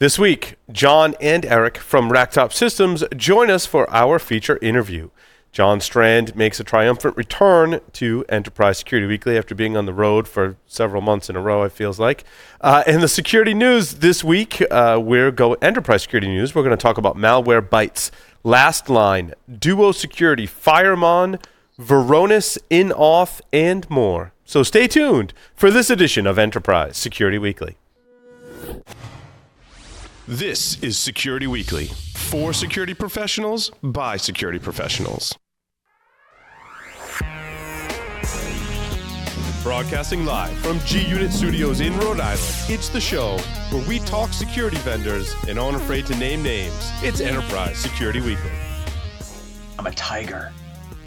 This week, John and Eric from Racktop Systems join us for our feature interview. John Strand makes a triumphant return to Enterprise Security Weekly after being on the road for several months in a row, it feels like. Uh, and the security news this week, uh, we're go Enterprise Security News. We're going to talk about Malwarebytes, Lastline, Duo Security, Firemon, Varonis, InAuth, and more. So stay tuned for this edition of Enterprise Security Weekly. This is Security Weekly for security professionals by security professionals. Broadcasting live from G Unit Studios in Rhode Island, it's the show where we talk security vendors and aren't afraid to name names. It's Enterprise Security Weekly. I'm a tiger.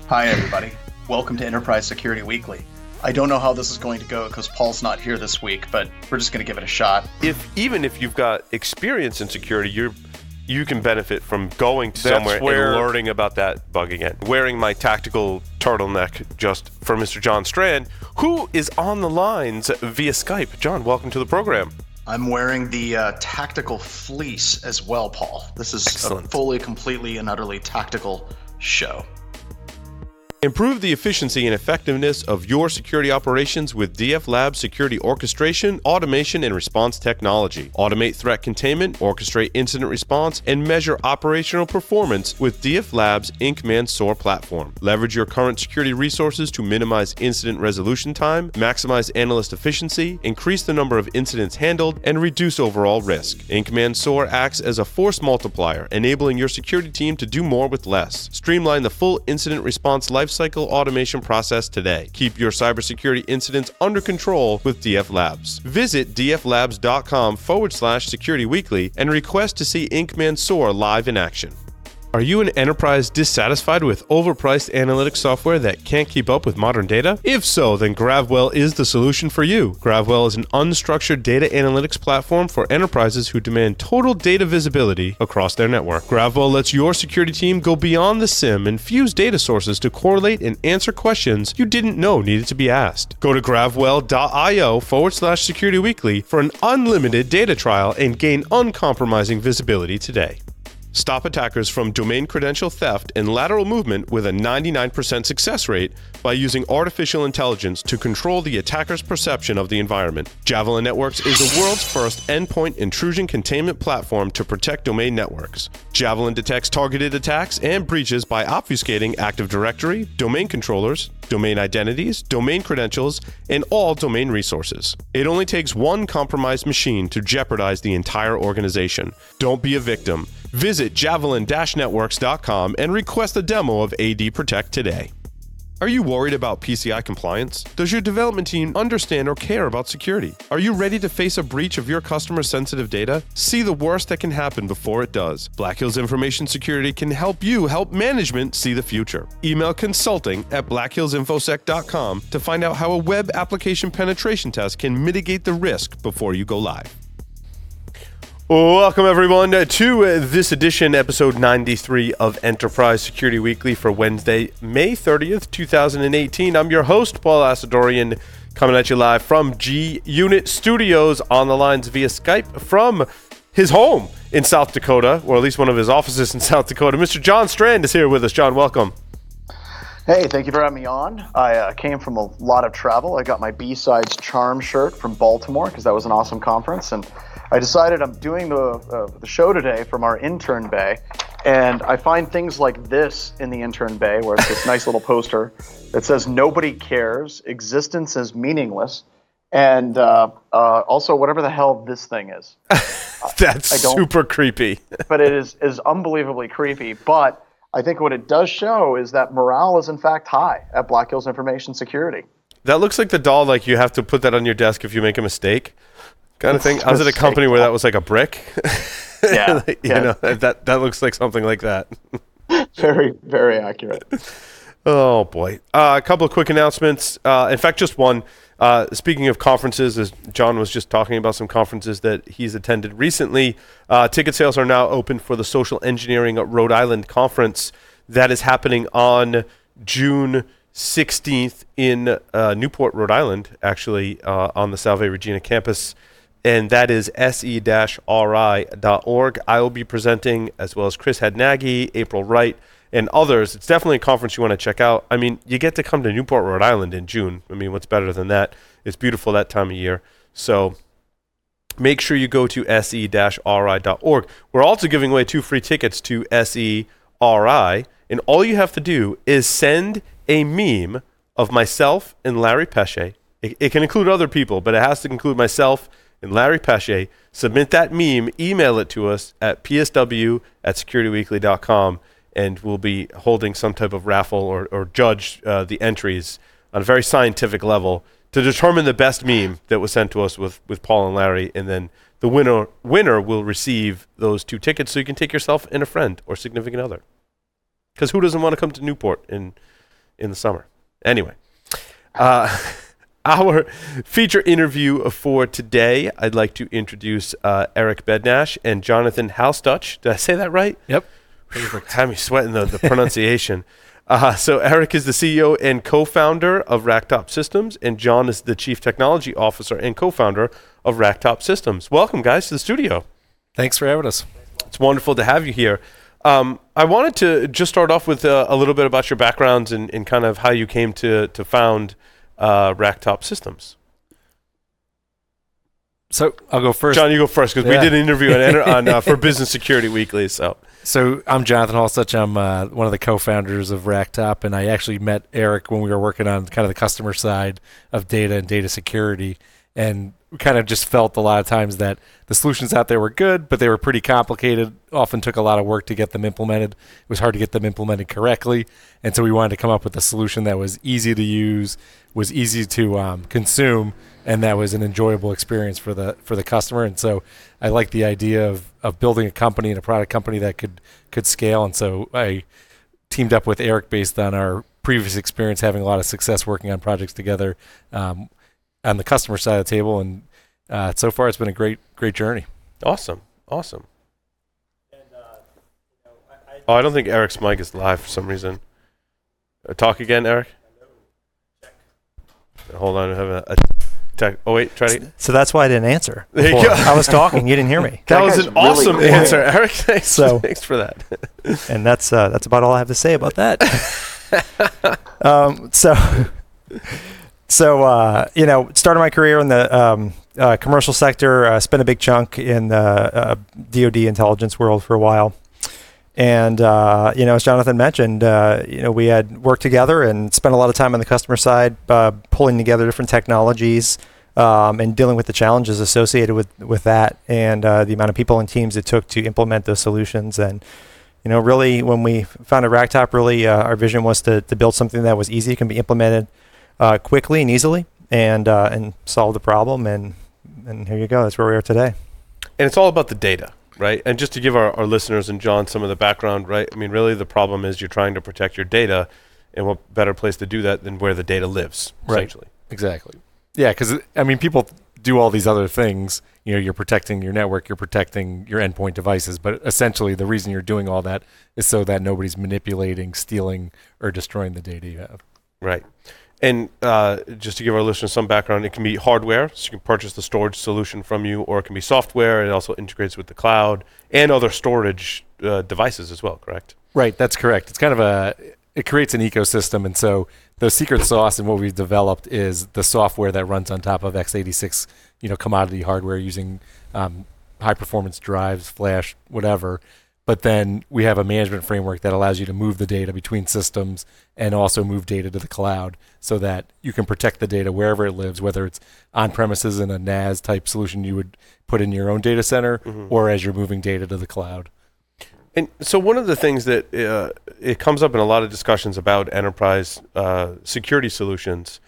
Hi, everybody. Welcome to Enterprise Security Weekly. I don't know how this is going to go because Paul's not here this week, but we're just going to give it a shot. If even if you've got experience in security, you're you can benefit from going to That's somewhere where- and learning about that bug again. Wearing my tactical turtleneck just for Mr. John Strand, who is on the lines via Skype. John, welcome to the program. I'm wearing the uh, tactical fleece as well, Paul. This is Excellent. a fully, completely, and utterly tactical show. Improve the efficiency and effectiveness of your security operations with DF Labs security orchestration, automation, and response technology. Automate threat containment, orchestrate incident response, and measure operational performance with DF Labs IncMan SOAR platform. Leverage your current security resources to minimize incident resolution time, maximize analyst efficiency, increase the number of incidents handled, and reduce overall risk. IncMan SOAR acts as a force multiplier, enabling your security team to do more with less. Streamline the full incident response lifecycle automation process today. Keep your cybersecurity incidents under control with DF Labs. Visit dflabs.com forward slash security weekly and request to see IncMan SOAR live in action. Are you an enterprise dissatisfied with overpriced analytics software that can't keep up with modern data? If so, then GravWell is the solution for you. GravWell is an unstructured data analytics platform for enterprises who demand total data visibility across their network. GravWell lets your security team go beyond the SIEM and fuse data sources to correlate and answer questions you didn't know needed to be asked. Go to gravwell.io forward slash security weekly for an unlimited data trial and gain uncompromising visibility today. Stop attackers from domain credential theft and lateral movement with a 99% success rate by using artificial intelligence to control the attacker's perception of the environment. Javelin Networks is the world's first endpoint intrusion containment platform to protect domain networks. Javelin detects targeted attacks and breaches by obfuscating Active Directory, domain controllers, domain identities, domain credentials, and all domain resources. It only takes one compromised machine to jeopardize the entire organization. Don't be a victim. Visit javelin-networks.com and request a demo of AD Protect today. Are you worried about PCI compliance? Does your development team understand or care about security? Are you ready to face a breach of your customer sensitive data? See the worst that can happen before it does. Black Hills Information Security can help you help management see the future. Email consulting at blackhillsinfosec.com to find out how a web application penetration test can mitigate the risk before you go live. Welcome, everyone, to uh, this edition, episode 93 of Enterprise Security Weekly for Wednesday, May 30th, 2018. I'm your host, Paul Asadoorian, coming at you live from G Unit Studios on the lines via Skype from his home in South Dakota, or at least one of his offices in South Dakota. Mr. John Strand is here with us. John, welcome. Hey, thank you for having me on. I uh, came from a lot of travel. I got my B-Sides Charm shirt from Baltimore because that was an awesome conference. And I decided I'm doing the, uh, the show today from our intern bay. And I find things like this in the intern bay where it's this nice little poster that says, Nobody cares, existence is meaningless. And uh, uh, also, whatever the hell this thing is. That's super creepy. but it is, is unbelievably creepy. But I think what it does show is that morale is in fact high at Black Hills Information Security. That looks like the doll, like you have to put that on your desk if you make a mistake, kind of thing. I was at a company where that was like a brick. Yeah, you yeah. know that that looks like something like that. Very, very accurate. Oh boy! Uh, a couple of quick announcements. Uh, in fact, just one. Uh, speaking of conferences, as John was just talking about some conferences that he's attended recently, uh, ticket sales are now open for the Social Engineering Rhode Island conference that is happening on June 16th in uh, Newport, Rhode Island, actually uh, on the Salve Regina campus. And that is se-ri.org. I will be presenting, as well as Chris Hadnagy, April Wright, and others. It's definitely a conference you want to check out. I mean, you get to come to Newport, Rhode Island in June. I mean, what's better than that? It's beautiful that time of year. So make sure you go to se-ri.org. We're also giving away two free tickets to SERI, and all you have to do is send a meme of myself and Larry Pesce. It, it can include other people, but it has to include myself and Larry Pesce. Submit that meme, email it to us at psw at securityweekly.com, and we'll be holding some type of raffle or, or judge uh, the entries on a very scientific level to determine the best meme that was sent to us with, with Paul and Larry, and then the winner winner will receive those two tickets so you can take yourself and a friend or significant other. Because who doesn't want to come to Newport in in the summer? Anyway, uh, our feature interview for today, I'd like to introduce uh, Eric Bednash and Jonathan Halstuch. Did I say that right? Yep. Had me sweating the, the pronunciation. Uh, so Eric is the CEO and co-founder of Racktop Systems, and John is the chief technology officer and co-founder of Racktop Systems. Welcome, guys, to the studio. Thanks for having us. It's wonderful to have you here. Um, I wanted to just start off with uh, a little bit about your backgrounds and, and, kind of how you came to to found uh, Racktop Systems. So I'll go first. John, you go first because yeah. we did an interview on, on uh, for Business Security Weekly. So, so I'm Jonathan Halstuch. I'm uh, one of the co-founders of Racktop, and I actually met Eric when we were working on kind of the customer side of data and data security. And we kind of just felt a lot of times that the solutions out there were good, but they were pretty complicated. Often took a lot of work to get them implemented. It was hard to get them implemented correctly, and so we wanted to come up with a solution that was easy to use, was easy to um, consume, and that was an enjoyable experience for the for the customer. And so I like the idea of of building a company and a product company that could could scale. And so I teamed up with Eric based on our previous experience having a lot of success working on projects together um, on the customer side of the table. And uh, so far, it's been a great great journey. Awesome, awesome. And, uh, you know, I, I oh, I don't think Eric's mic is live for some reason. Uh, talk again, Eric. Hold on, I have a, a tech. Oh wait, try to. So that's why I didn't answer. There you go. I was talking, you didn't hear me. that, that was an really awesome cool. answer, Eric. Thanks, so, thanks for that. and that's uh, that's about all I have to say about that. um, so, so uh, you know, started my career in the um, uh, commercial sector. Uh, spent a big chunk in the DoD uh, intelligence world for a while. And uh, you know, as Jonathan mentioned, uh, you know, we had worked together and spent a lot of time on the customer side, pulling together different technologies um, and dealing with the challenges associated with with that, and uh, the amount of people and teams it took to implement those solutions. And you know, really, when we founded Racktop, really, uh, our vision was to to build something that was easy, can be implemented uh, quickly and easily, and and solve the problem. And and here you go. That's where we are today. And it's all about the data right? And just to give our, our listeners and John some of the background, right? I mean, really, the problem is you're trying to protect your data, and what better place to do that than where the data lives, right. essentially. Exactly. Yeah, because I mean, people do all these other things. You know, you're protecting your network, you're protecting your endpoint devices, but essentially, the reason you're doing all that is so that nobody's manipulating, stealing, or destroying the data you have. Right. And uh, just to give our listeners some background, it can be hardware, so you can purchase the storage solution from you, or it can be software. It also integrates with the cloud and other storage uh, devices as well. Correct? Right. That's correct. It's kind of a it creates an ecosystem, and so the secret sauce in what we've developed is the software that runs on top of x86, you know, commodity hardware using um, high performance drives, flash, whatever but then we have a management framework that allows you to move the data between systems and also move data to the cloud so that you can protect the data wherever it lives, whether it's on premises in a NAS type solution you would put in your own data center mm-hmm. or as you're moving data to the cloud. And so one of the things that uh, it comes up in a lot of discussions about enterprise uh, security solutions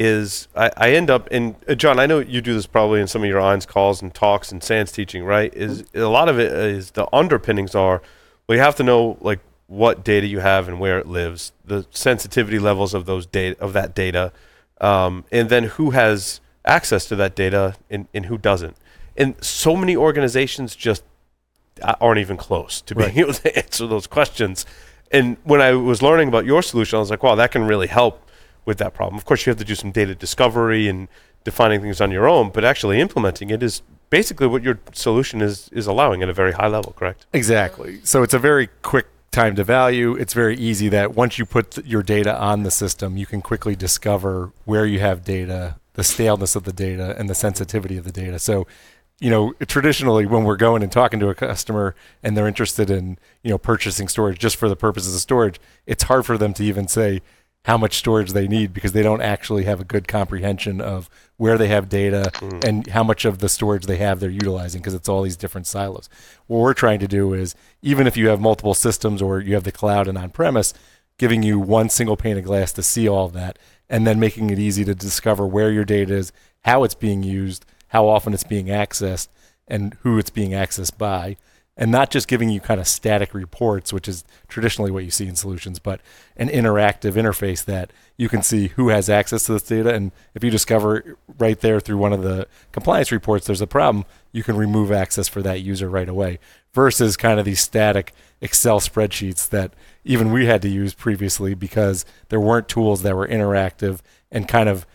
is I, I, end up in uh, John. I know you do this probably in some of your ONS calls and talks and SANS teaching, right? Is a lot of it is the underpinnings are well, you have to know like what data you have and where it lives, the sensitivity levels of those data of that data, um, and then who has access to that data and, and who doesn't. And so many organizations just aren't even close to being right. able to answer those questions. And when I was learning about your solution, I was like, wow, that can really help with that problem. Of course, you have to do some data discovery and defining things on your own, but actually implementing it is basically what your solution is is allowing at a very high level, correct? Exactly. So it's a very quick time to value. It's very easy that once you put th- your data on the system, you can quickly discover where you have data, the staleness of the data, and the sensitivity of the data. So, you know, traditionally when we're going and talking to a customer and they're interested in, you know, purchasing storage just for the purposes of storage, it's hard for them to even say how much storage they need because they don't actually have a good comprehension of where they have data Mm. and how much of the storage they have they're utilizing because it's all these different silos. What we're trying to do is even if you have multiple systems or you have the cloud and on premise, giving you one single pane of glass to see all of that and then making it easy to discover where your data is, how it's being used, how often it's being accessed, and who it's being accessed by and not just giving you kind of static reports, which is traditionally what you see in solutions, but an interactive interface that you can see who has access to this data. And if you discover right there through one of the compliance reports there's a problem, you can remove access for that user right away versus kind of these static Excel spreadsheets that even we had to use previously because there weren't tools that were interactive and kind of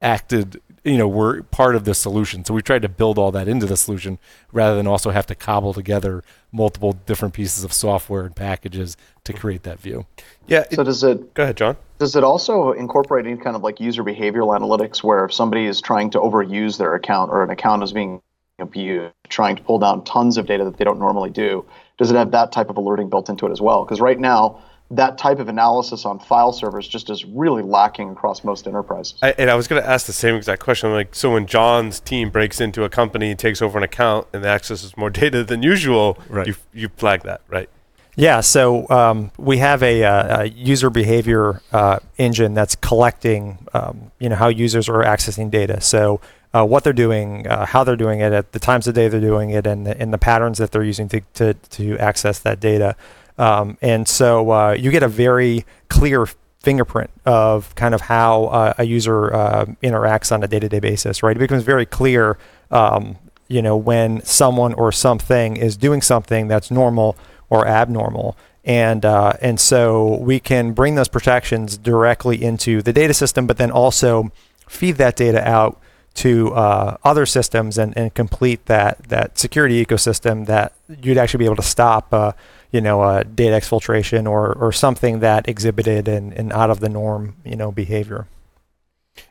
acted you know were part of the solution so we tried to build all that into the solution rather than also have to cobble together multiple different pieces of software and packages to create that view Yeah. it- So does it go ahead, John. does it also incorporate any kind of like user behavioral analytics where if somebody is trying to overuse their account or an account is being abused, trying to pull down tons of data that they don't normally do, does it have that type of alerting built into it as well? Because right now, that type of analysis on file servers just is really lacking across most enterprises. I, and I was going to ask the same exact question. I'm like, so when John's team breaks into a company, takes over an account, and accesses more data than usual, Right. you you flag that, right? Yeah, so um, we have a, uh, a user behavior uh, engine that's collecting, um, you know, how users are accessing data. So uh, what they're doing, uh, how they're doing it, at the times of day they're doing it, and the, and the patterns that they're using to, to, to access that data. Um, and so uh, you get a very clear fingerprint of kind of how uh, a user uh, interacts on a day-to-day basis, right? It becomes very clear, um, you know, when someone or something is doing something that's normal or abnormal. And uh, and so we can bring those protections directly into the data system, but then also feed that data out to uh, other systems and, and complete that that security ecosystem that you'd actually be able to stop, uh, you know, uh, data exfiltration or, or something that exhibited an, an out of the norm, you know, behavior.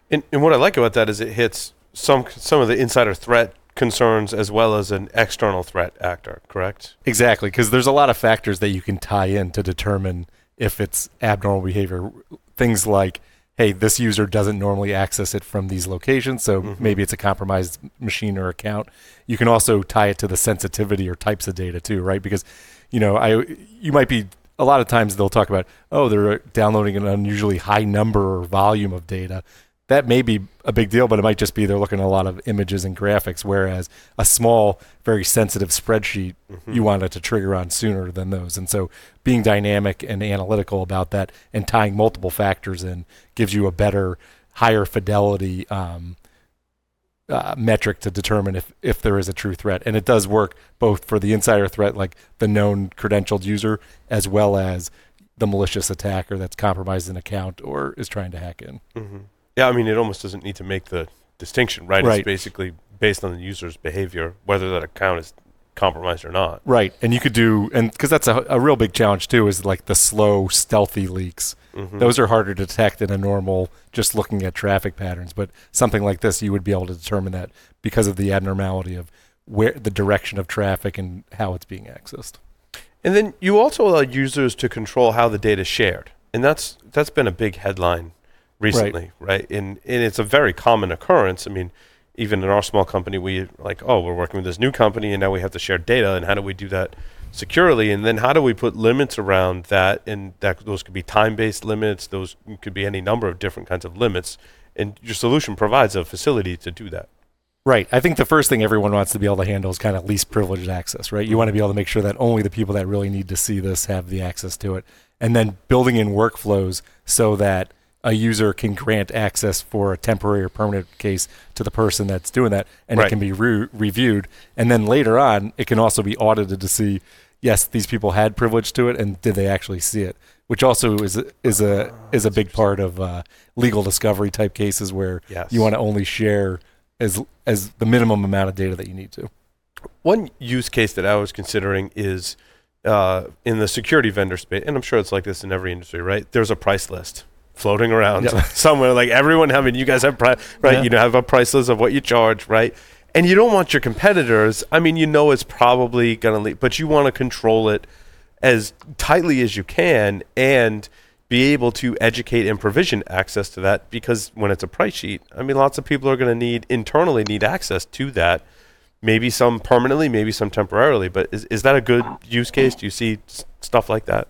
And, and what I like about that is it hits some some of the insider threat concerns as well as an external threat actor. Correct? Exactly, because there's a lot of factors that you can tie in to determine if it's abnormal behavior. Things like, hey, this user doesn't normally access it from these locations, so mm-hmm. maybe it's a compromised machine or account. You can also tie it to the sensitivity or types of data too, right? Because, you know, I you might be a lot of times they'll talk about, oh, they're downloading an unusually high number or volume of data. That may be a big deal, but it might just be they're looking at a lot of images and graphics, whereas a small, very sensitive spreadsheet, you want it to trigger on sooner than those. And so being dynamic and analytical about that and tying multiple factors in gives you a better, higher fidelity um, uh, metric to determine if, if there is a true threat. And it does work both for the insider threat, like the known credentialed user, as well as the malicious attacker that's compromised an account or is trying to hack in. Yeah. I mean, it almost doesn't need to make the distinction, right? It's Right. basically based on the user's behavior, whether that account is compromised or not. Right, and you could do, and because that's a, a real big challenge too, is like the slow, stealthy leaks. Mm-hmm. Those are harder to detect in a normal, just looking at traffic patterns. But something like this, you would be able to determine that because of the abnormality of where the direction of traffic and how it's being accessed. And then you also allow users to control how the data is shared, and that's that's been a big headline recently, right? And and it's a very common occurrence. I mean, even in our small company, we like, oh, we're working with this new company, and now we have to share data, and how do we do that securely? And then how do we put limits around that? And that those could be time-based limits. Those could be any number of different kinds of limits. And your solution provides a facility to do that. Right. I think the first thing everyone wants to be able to handle is kind of least privileged access, right? You want to be able to make sure that only the people that really need to see this have the access to it. And then building in workflows so that a user can grant access for a temporary or permanent case to the person that's doing that and Right. it can be re- reviewed. And then later on, it can also be audited to see, yes, these people had privilege to it and did they actually see it? Which also is a, is a is a big part of uh, legal discovery type cases where Yes. you want to only share as as the minimum amount of data that you need to. One use case that I was considering is uh, in the security vendor space, and I'm sure it's like this in every industry, right? There's a price list floating around Yep. somewhere. Like everyone, having, you guys have pri- right? Yeah. You know, have a price list of what you charge, right? And you don't want your competitors. I mean, you know, it's probably going to leak, but you want to control it as tightly as you can and be able to educate and provision access to that because when it's a price sheet, I mean, lots of people are going to need internally need access to that. Maybe some permanently, maybe some temporarily. But is, is that a good use case? Do you see s- stuff like that?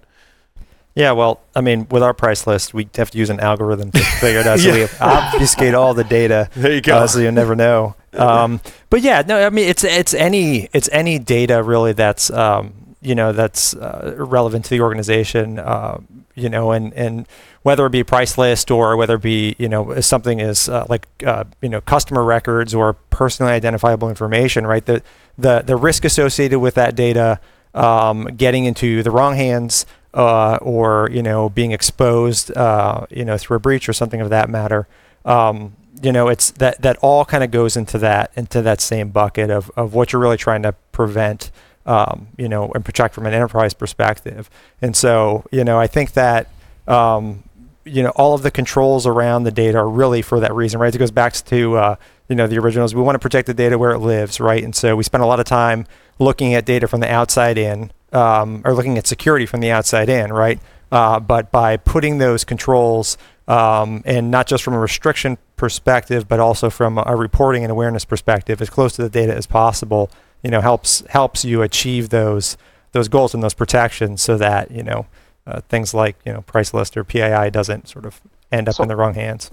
Yeah, well, I mean, with our price list, we have to use an algorithm to figure it out. So we obfuscate all the data, There you go. uh, so you never know. Um, but yeah, no, I mean, it's it's any it's any data really that's um, you know that's uh, relevant to the organization. Uh, you know, and and whether it be price list or whether it be you know something is uh, like uh, you know customer records or personally identifiable information, right? The the the risk associated with that data um, getting into the wrong hands uh, or you know being exposed uh, you know through a breach or something of that matter. Um, you know, it's that that all kind of goes into that into that same bucket of of what you're really trying to prevent. Um, you know, and protect from an enterprise perspective. And so, you know, I think that um, you know all of the controls around the data are really for that reason, right? It goes back to uh, you know the originals. We want to protect the data where it lives, right? And so we spend a lot of time looking at data from the outside in, um, or looking at security from the outside in, right? Uh, but by putting those controls, um, and not just from a restriction perspective, but also from a reporting and awareness perspective, as close to the data as possible, you know, helps helps you achieve those those goals and those protections, so that you know uh, things like you know price list or PII doesn't sort of end up So- in the wrong hands.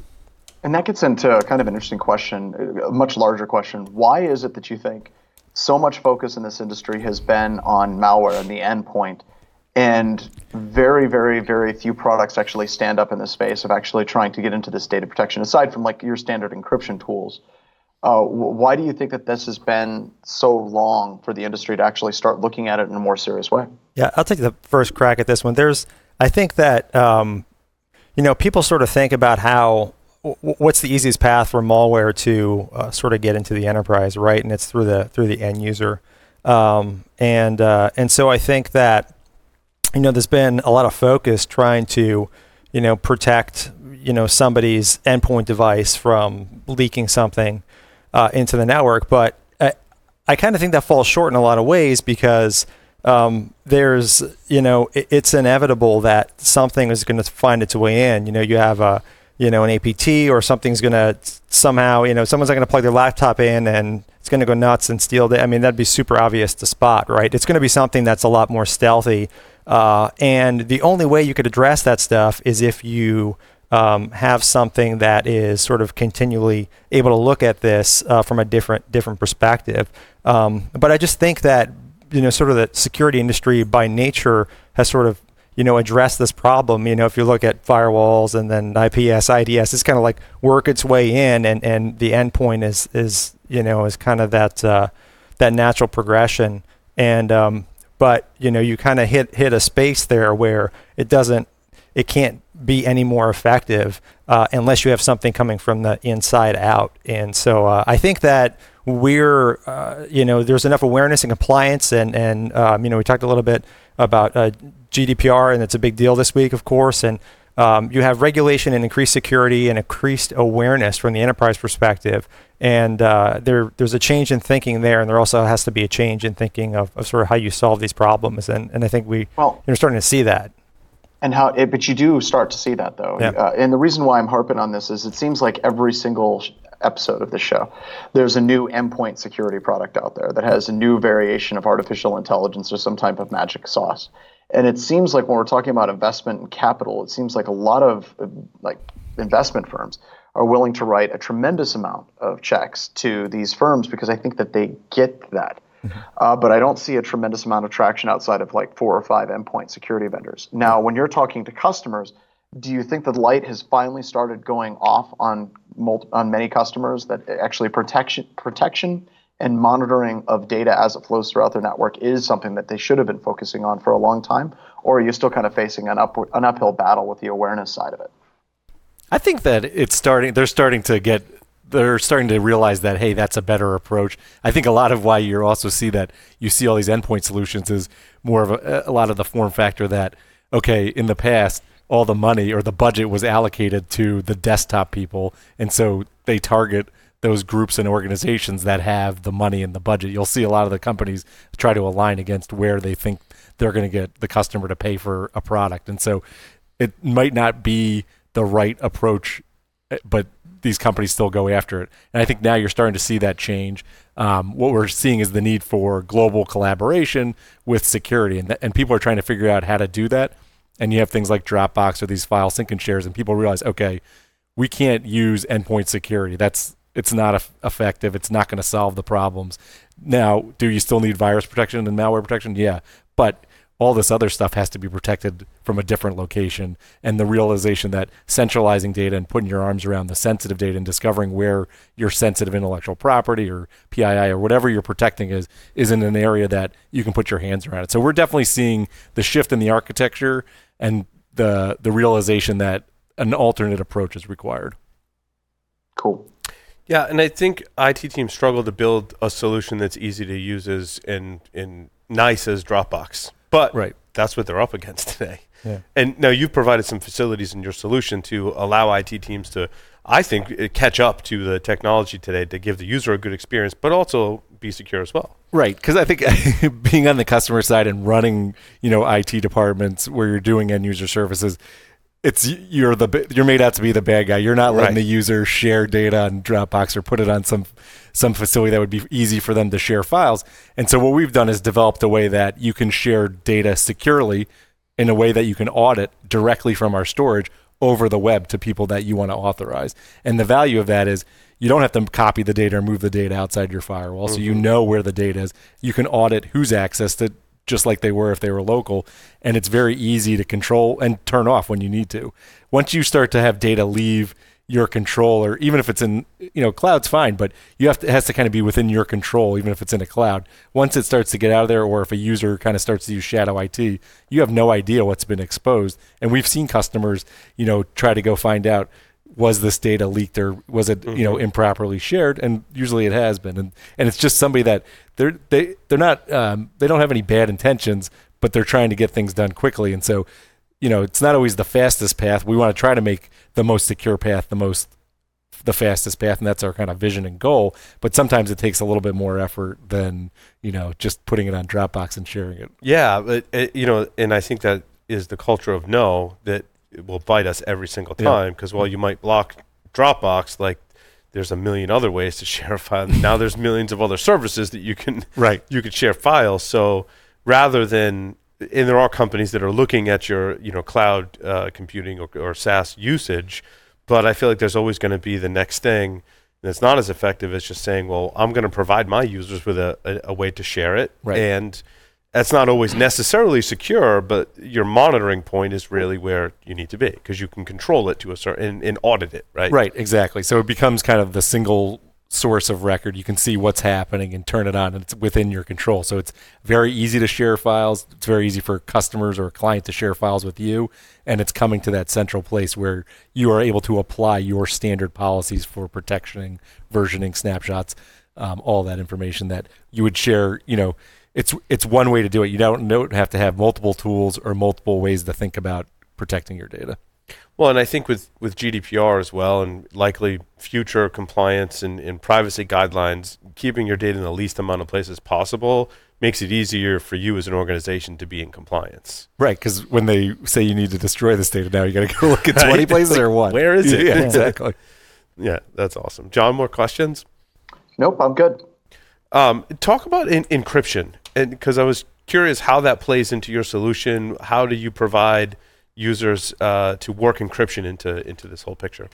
And that gets into kind of an interesting question, a much larger question. Why is it that you think so much focus in this industry has been on malware and the endpoint, and very, very, very few products actually stand up in the space of actually trying to get into this data protection, aside from like your standard encryption tools? Uh, why do you think that this has been so long for the industry to actually start looking at it in a more serious way? Yeah, I'll take the first crack at this one. There's, I think that, um, you know, people sort of think about how, what's the easiest path for malware to uh, sort of get into the enterprise, right? And it's through the through the end user, um, and uh, and so I think that, you know, there's been a lot of focus trying to, you know, protect, you know, somebody's endpoint device from leaking something uh, into the network, but I, kind of think that falls short in a lot of ways because um, there's, you know, it, it's inevitable that something is going to find its way in. You know, you have a, you know, an APT or something's going to somehow, you know, someone's not going to plug their laptop in and it's going to go nuts and steal. The, I mean, that'd be super obvious to spot, right? It's going to be something that's a lot more stealthy. Uh, and the only way you could address that stuff is if you um, have something that is sort of continually able to look at this uh, from a different different perspective. Um, but I just think that you know, sort of the security industry by nature has sort of you know address this problem. You know, if you look at firewalls and then IPS, IDS, it's kind of like work its way in, and and the endpoint is is you know is kind of that uh, that natural progression. And um, but you know, you kind of hit hit a space there where it doesn't it can't be any more effective uh, unless you have something coming from the inside out. And so uh, I think that we're, uh, you know, there's enough awareness and compliance, and and um, you know, we talked a little bit about uh, GDPR, and it's a big deal this week, of course, and. Um, you have regulation and increased security and increased awareness from the enterprise perspective, and uh, there there's a change in thinking there, and there also has to be a change in thinking of, of sort of how you solve these problems, and and I think we Well- you're starting to see that. And how, it, but you do start to see that though. Yeah. Uh, and the reason why I'm harping on this is it seems like every single episode of the show, there's a new endpoint security product out there that has a new variation of artificial intelligence or some type of magic sauce. And it seems like when we're talking about investment and capital, it seems like a lot of like investment firms are willing to write a tremendous amount of checks to these firms because I think that they get that. Uh, but I don't see a tremendous amount of traction outside of like four or five endpoint security vendors. Now, when you're talking to customers, do you think the light has finally started going off on on many customers that actually protection protection and monitoring of data as it flows throughout their network is something that they should have been focusing on for a long time, or are you still kind of facing an upward, an uphill battle with the awareness side of it? I think that it's starting. They're starting to get they're starting to realize that hey, that's a better approach. I think a lot of why you also see that you see all these endpoint solutions is more of a, a lot of the form factor that okay, in the past all the money or the budget was allocated to the desktop people, and so they target those groups and organizations that have the money and the budget. You'll see a lot of the companies try to align against where they think they're going to get the customer to pay for a product, and so it might not be the right approach, eh, but these companies still go after it. And I think now you're starting to see that change. Um, what we're seeing is the need for global collaboration with security, and, th- and people are trying to figure out how to do that. And you have things like Dropbox or these file sync and shares, and people realize, okay, we can't use endpoint security. That's it's not effective. It's not going to solve the problems. Now, do you still need virus protection and malware protection? Yeah, but all this other stuff has to be protected from a different location. And the realization that centralizing data and putting your arms around the sensitive data and discovering where your sensitive intellectual property or PII or whatever you're protecting is, is in an area that you can put your hands around it. So we're definitely seeing the shift in the architecture and the, the realization that an alternate approach is required. Cool. Yeah, and I think IT teams struggle to build a solution that's easy to use as and, and nice as Dropbox. But right. that's what they're up against today. Yeah. And now you've provided some facilities in your solution to allow IT teams to, I think, uh, catch up to the technology today to give the user a good experience, but also be secure as well. Right, because I think being on the customer side and running, you know, IT departments where you're doing end user services, it's you're the you're made out to be the bad guy. You're not letting right. the user share data on Dropbox or put it on some some facility that would be easy for them to share files. And so what we've done is developed a way that you can share data securely in a way that you can audit directly from our storage over the web to people that you want to authorize. And the value of that is you don't have to copy the data or move the data outside your firewall. Mm-hmm. So you mm-hmm. know where the data is. You can audit who's accessed it just like they were if they were local. And it's very easy to control and turn off when you need to. Once you start to have data leave your control or even if it's in you know cloud's fine but you have to it has to kind of be within your control even if it's in a cloud once it starts to get out of there or if a user kind of starts to use shadow IT you have no idea what's been exposed and we've seen customers you know try to go find out was this data leaked or was it mm-hmm. you know mm-hmm. improperly shared and usually it has been and and it's just somebody that they're they they're not um, they don't have any bad intentions but they're trying to get things done quickly and so you know it's not always the fastest path we want to try to make the most secure path, the most the fastest path, and that's our kind of vision and goal. But sometimes it takes a little bit more effort than you know just putting it on Dropbox and sharing it. Yeah, but it, you know, and I think that is the culture of no that will bite us every single time because yeah. while you might block Dropbox, like there's a million other ways to share a file. now there's millions of other services that you can right you could share files. So rather than and there are companies that are looking at your you know cloud uh, computing or, or SaaS usage, but I feel like there's always going to be the next thing that's not as effective as just saying, well, I'm going to provide my users with a, a, a way to share it, right. and that's not always necessarily secure, but your monitoring point is really where you need to be because you can control it to a certain and, and audit it, right? Right, exactly. So it becomes kind of the single source of record. You can see what's happening and turn it on, and it's within your control. So it's very easy to share files. It's very easy for customers or a client to share files with you, and it's coming to that central place where you are able to apply your standard policies for protectioning, versioning, snapshots, um, all that information that you would share. You know, it's it's one way to do it. You don't, don't have to have multiple tools or multiple ways to think about protecting your data. Well, and I think with, with GDPR as well, and likely future compliance and, and privacy guidelines, keeping your data in the least amount of places possible makes it easier for you as an organization to be in compliance. Right, because when they say you need to destroy this data now, you got to go look at 20 places or what? Where is it? Yeah, exactly. yeah, that's awesome. John, more questions? Nope, I'm good. Um, talk about in- encryption, and because I was curious how that plays into your solution. How do you provide users uh, to work encryption into into this whole picture?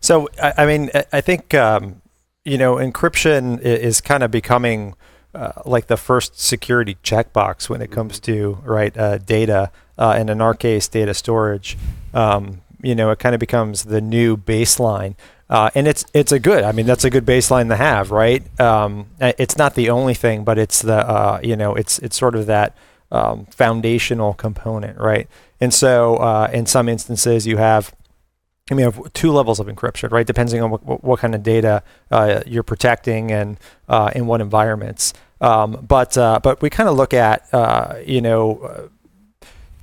So I, I mean, I think um, you know encryption is kind of becoming uh, like the first security checkbox when it mm-hmm. comes to right uh, data, uh, and in our case, data storage. Um, you know, it kind of becomes the new baseline. Uh, and it's it's a good. I mean, that's a good baseline to have, right? Um, it's not the only thing, but it's the uh, you know, it's it's sort of that um, foundational component, right? And so, uh, in some instances, you have I mean, have two levels of encryption, right? Depending on what, what, kind of data uh, you're protecting and uh, in what environments. Um, but uh, but we kind of look at you know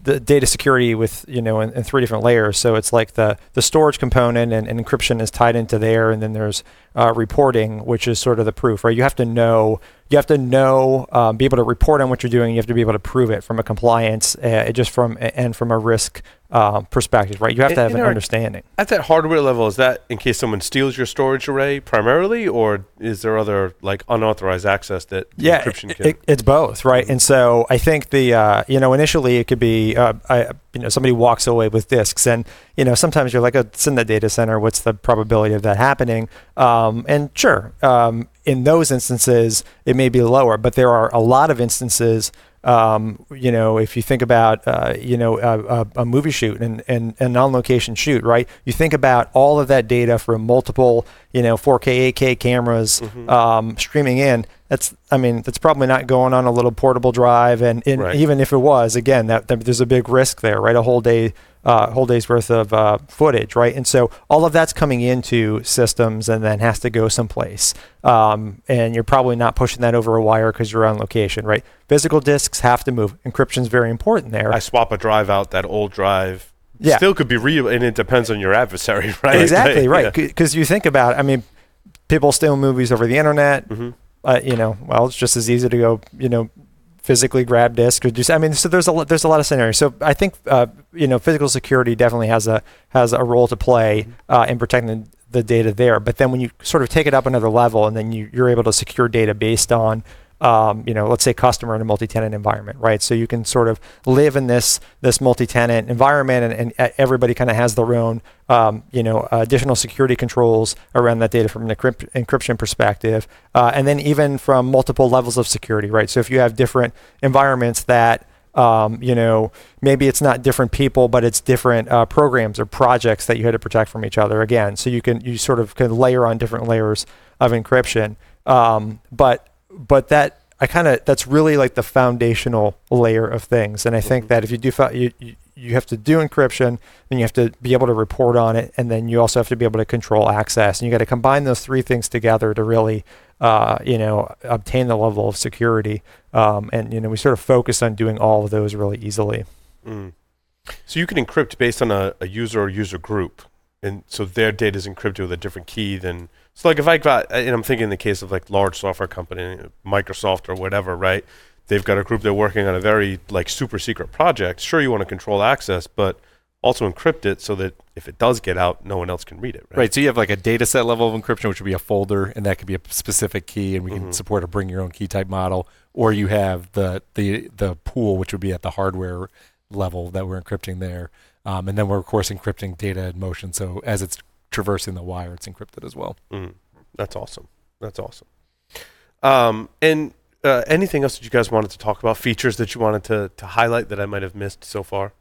the data security with you know in, in, three different layers. So it's like the the storage component and, and encryption is tied into there, and then there's uh, reporting, which is sort of the proof, right? You have to know you have to know um, be able to report on what you're doing. You have to be able to prove it from a compliance, uh, just from and from a risk um, perspective, right? You have to have an understanding. At that hardware level, is that in case someone steals your storage array primarily, or is there other like unauthorized access that yeah, encryption can? It, it's both, right? And so I think the uh, you know initially it could be uh, I, you know somebody walks away with disks, and you know sometimes you're like, oh, it's in the data center. What's the probability of that happening? Um, and sure, um, in those instances it may be lower, but there are a lot of instances um, you know, if you think about, uh, you know, a, a, a, movie shoot and, and, an on-location shoot, right? You think about all of that data from multiple, you know, 4K, 8K cameras mm-hmm. um, streaming in. That's, I mean, that's probably not going on a little portable drive, and, and right. even if it was, again, that, that, there's a big risk there, right? A whole day uh, whole day's worth of uh, footage, right? And so all of that's coming into systems and then has to go someplace. Um, and you're probably not pushing that over a wire because you're on location, right? Physical disks have to move. Encryption is very important there. I swap a drive out, that old drive yeah. still could be real, and it depends on your adversary, right? Exactly, right. Because yeah. you think about, I mean, people steal movies over the internet. Mm-hmm. Uh, you know, well, it's just as easy to go, you know, physically grab disk or do I mean so there's a there's a lot of scenarios so I think uh, you know physical security definitely has a has a role to play mm-hmm. uh, in protecting the, the, data there but then when you sort of take it up another level and then you, you're able to secure data based on um, you know, let's say customer in a multi-tenant environment, right? So you can sort of live in this this multi-tenant environment, and, and everybody kind of has their own, um, you know, additional security controls around that data from an encrypt- encryption perspective, uh, and then even from multiple levels of security, right? So if you have different environments that um, you know, maybe it's not different people, but it's different uh, programs or projects that you had to protect from each other. Again, so you can you sort of can layer on different layers of encryption. Um, but but that I kind of that's really like the foundational layer of things. And I think mm-hmm. that if you do you, you you have to do encryption, then you have to be able to report on it, and then you also have to be able to control access. And you got to combine those three things together to really, uh, you know, obtain the level of security. Um, and you know, we sort of focus on doing all of those really easily. Mm. So you can encrypt based on a, a user or user group, and so their data is encrypted with a different key than so like if I got, and I'm thinking in the case of like large software company, Microsoft or whatever, right? They've got a group they're working on a very like super secret project. Sure, you want to control access, but also encrypt it so that if it does get out, no one else can read it. Right. right so you have like a data set level of encryption, which would be a folder, and that could be a specific key, and we can mm-hmm. support a bring your own key type model. Or you have the the the pool, which would be at the hardware level that we're encrypting there. Um, and then we're of course encrypting data in motion. So as it's traversing the wire, it's encrypted as well. Mm. That's awesome. That's awesome. Um, and uh, anything else that you guys wanted to talk about? Features that you wanted to to highlight that I might have missed so far?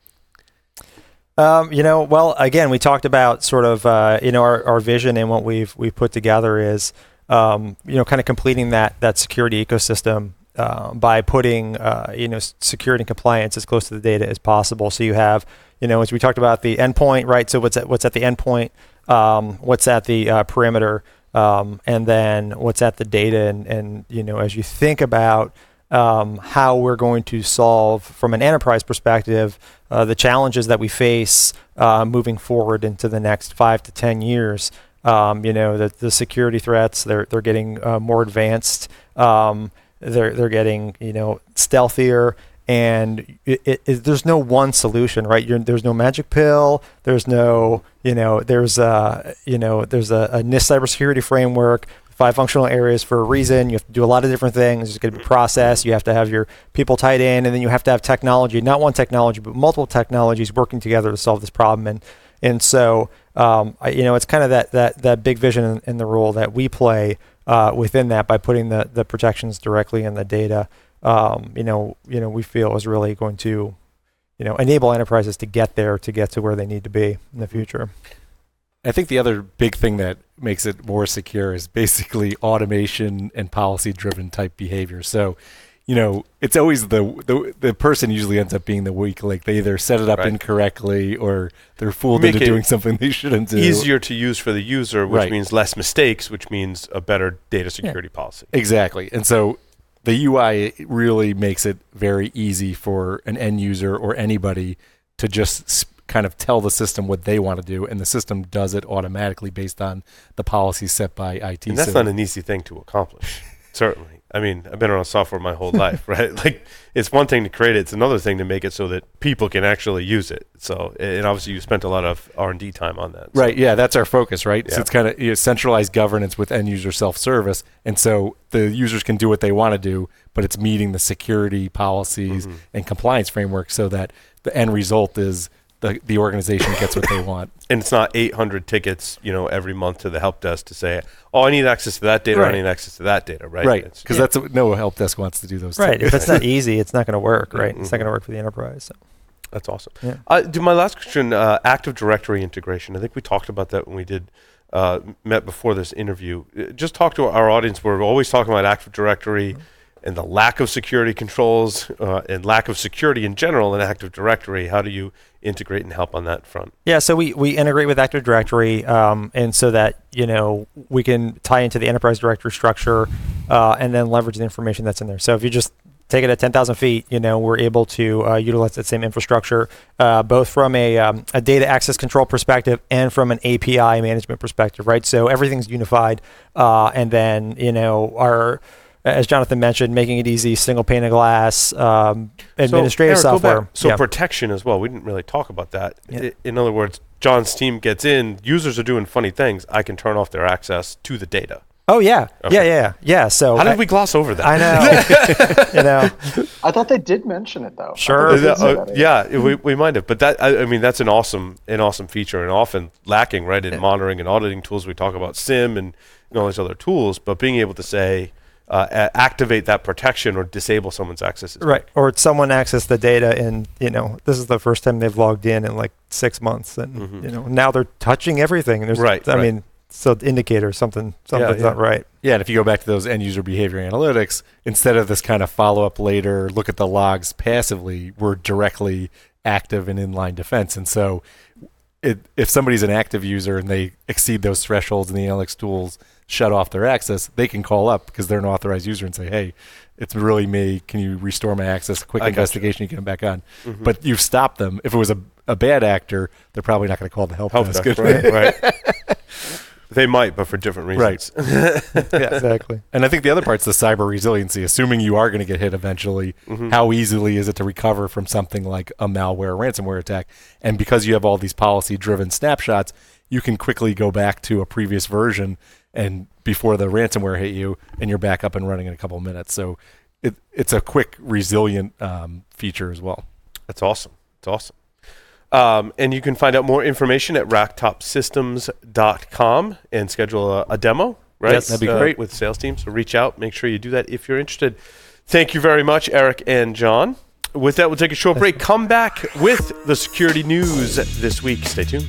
Um, you know, well, again, we talked about sort of uh, you know our, our vision and what we've we've put together is um, you know kind of completing that that security ecosystem uh, by putting uh, you know security and compliance as close to the data as possible. So you have you know as we talked about the endpoint, right? So what's at what's at the endpoint, um, what's at the uh, perimeter, um, and then what's at the data. And, and you know, as you think about um, how we're going to solve from an enterprise perspective uh, the challenges that we face uh, moving forward into the next five to ten years. Um, you know, the, the security threats they're they're getting more advanced. Um, they're they're getting you know stealthier and it, it, it, there's no one solution, right? You're, there's no magic pill. There's no, you know, there's a, you know, there's a, a NIST cybersecurity framework, five functional areas for a reason. You have to do a lot of different things. It's going to be process. You have to have your people tied in, and then you have to have technology, not one technology, but multiple technologies working together to solve this problem. And and so, um, I, you know, it's kind of that that that big vision in, in the role that we play uh, within that by putting the the protections directly in the data um, you know, you know, we feel is really going to, you know, enable enterprises to get there to get to where they need to be in the future. I think the other big thing that makes it more secure is basically automation and policy driven type behavior. So you know, it's always the, the the person usually ends up being the weak link. They either set it up Right. incorrectly or they're fooled Make into doing something they shouldn't do. Easier to use for the user, which Right. means less mistakes, which means a better data security policy. Exactly. And so the UI really makes it very easy for an end user or anybody to just s- kind of tell the system what they want to do, and the system does it automatically based on the policies set by IT. And that's So- not an easy thing to accomplish. Certainly. I mean, I've been around software my whole life, right? Like, it's one thing to create it; it's another thing to make it so that people can actually use it. So, and obviously, you spent a lot of R and D time on that. so- Right. Yeah, that's our focus, right? So it's kind of you know, centralized governance with end user self service, and so the users can do what they want to do, but it's meeting the security policies Mm-hmm. and compliance framework so that the end result is the the organization gets what they want. and it's not 800 tickets, you know, every month to the help desk to say, "Oh, I need access to that data. or I need access to that data." Right. Right. It's- Because that's what, no help desk wants to do those. Right. things. If it's not easy, it's not going to work. Right. It's not going to work for the enterprise. So. That's awesome. Yeah. Uh, do my last question, uh, Active Directory integration. I think we talked about that when we did uh, met before this interview. Uh, Just talk to our audience. We're always talking about Active Directory and the lack of security controls uh, and lack of security in general in Active Directory. How do you integrate and help on that front? Yeah, so we, we integrate with Active Directory, um, and so that you know we can tie into the enterprise directory structure, uh, and then leverage the information that's in there. So if you just take it at 10,000 feet, you know we're able to uh, utilize that same infrastructure, uh, both from a, um, a data access control perspective and from an API management perspective, right? So everything's unified, uh, and then you know our as Jonathan mentioned, making it easy, single pane of glass, um, administrative so, Eric, software. So Yeah. protection as well. We didn't really talk about that. Yeah. I- In other words, John's team gets in. Users are doing funny things. I can turn off their access to the data. Oh yeah, Okay. yeah, yeah, yeah. So How did I- we gloss over that? I know. you know. I thought they did mention it though. Sure. thought they did Uh, say that. yeah, we, we might have, but that I, I mean that's an awesome an awesome feature and often lacking right in monitoring and auditing tools. We talk about SIEM and all these other tools, but being able to say uh, activate that protection or disable someone's access is Right. Or someone access the data and, you know, this is the first time they've logged in in like six months and, Mhm. you know, now they're touching everything. And there's, Right, I right. mean, so the indicator, something, something's yeah. not right. Yeah, and if you go back to those end user behavior analytics, instead of this kind of follow up later, look at the logs passively, we're directly active and inline defense. And so it, if somebody's an active user and they exceed those thresholds and the analytics tools shut off their access, they can call up because they're an authorized user and say, hey, it's really me. Can you restore my access? Quick I investigation, you get them back on. Mhm. But you've stopped them. If it was a, a bad actor, they're probably not going to call the help, help desk. desk, right? right. They might, but for different reasons. Right. Yeah, exactly. And I think the other part's the cyber resiliency. Assuming you are going to get hit eventually, Mhm. how easily is it to recover from something like a malware or ransomware attack? And because you have all these policy driven snapshots, you can quickly go back to a previous version and before the ransomware hit you, and you're back up and running in a couple of minutes. So it, it's a quick, resilient um, feature as well. That's awesome. It's awesome. Um, and you can find out more information at racktopsystems.com and schedule a, a demo, right? Yes, that'd be Uh, great. With sales team. So reach out. Make sure you do that if you're interested. Thank you very much, Eric and John. With that, we'll take a short break. Come back with the security news this week. Stay tuned.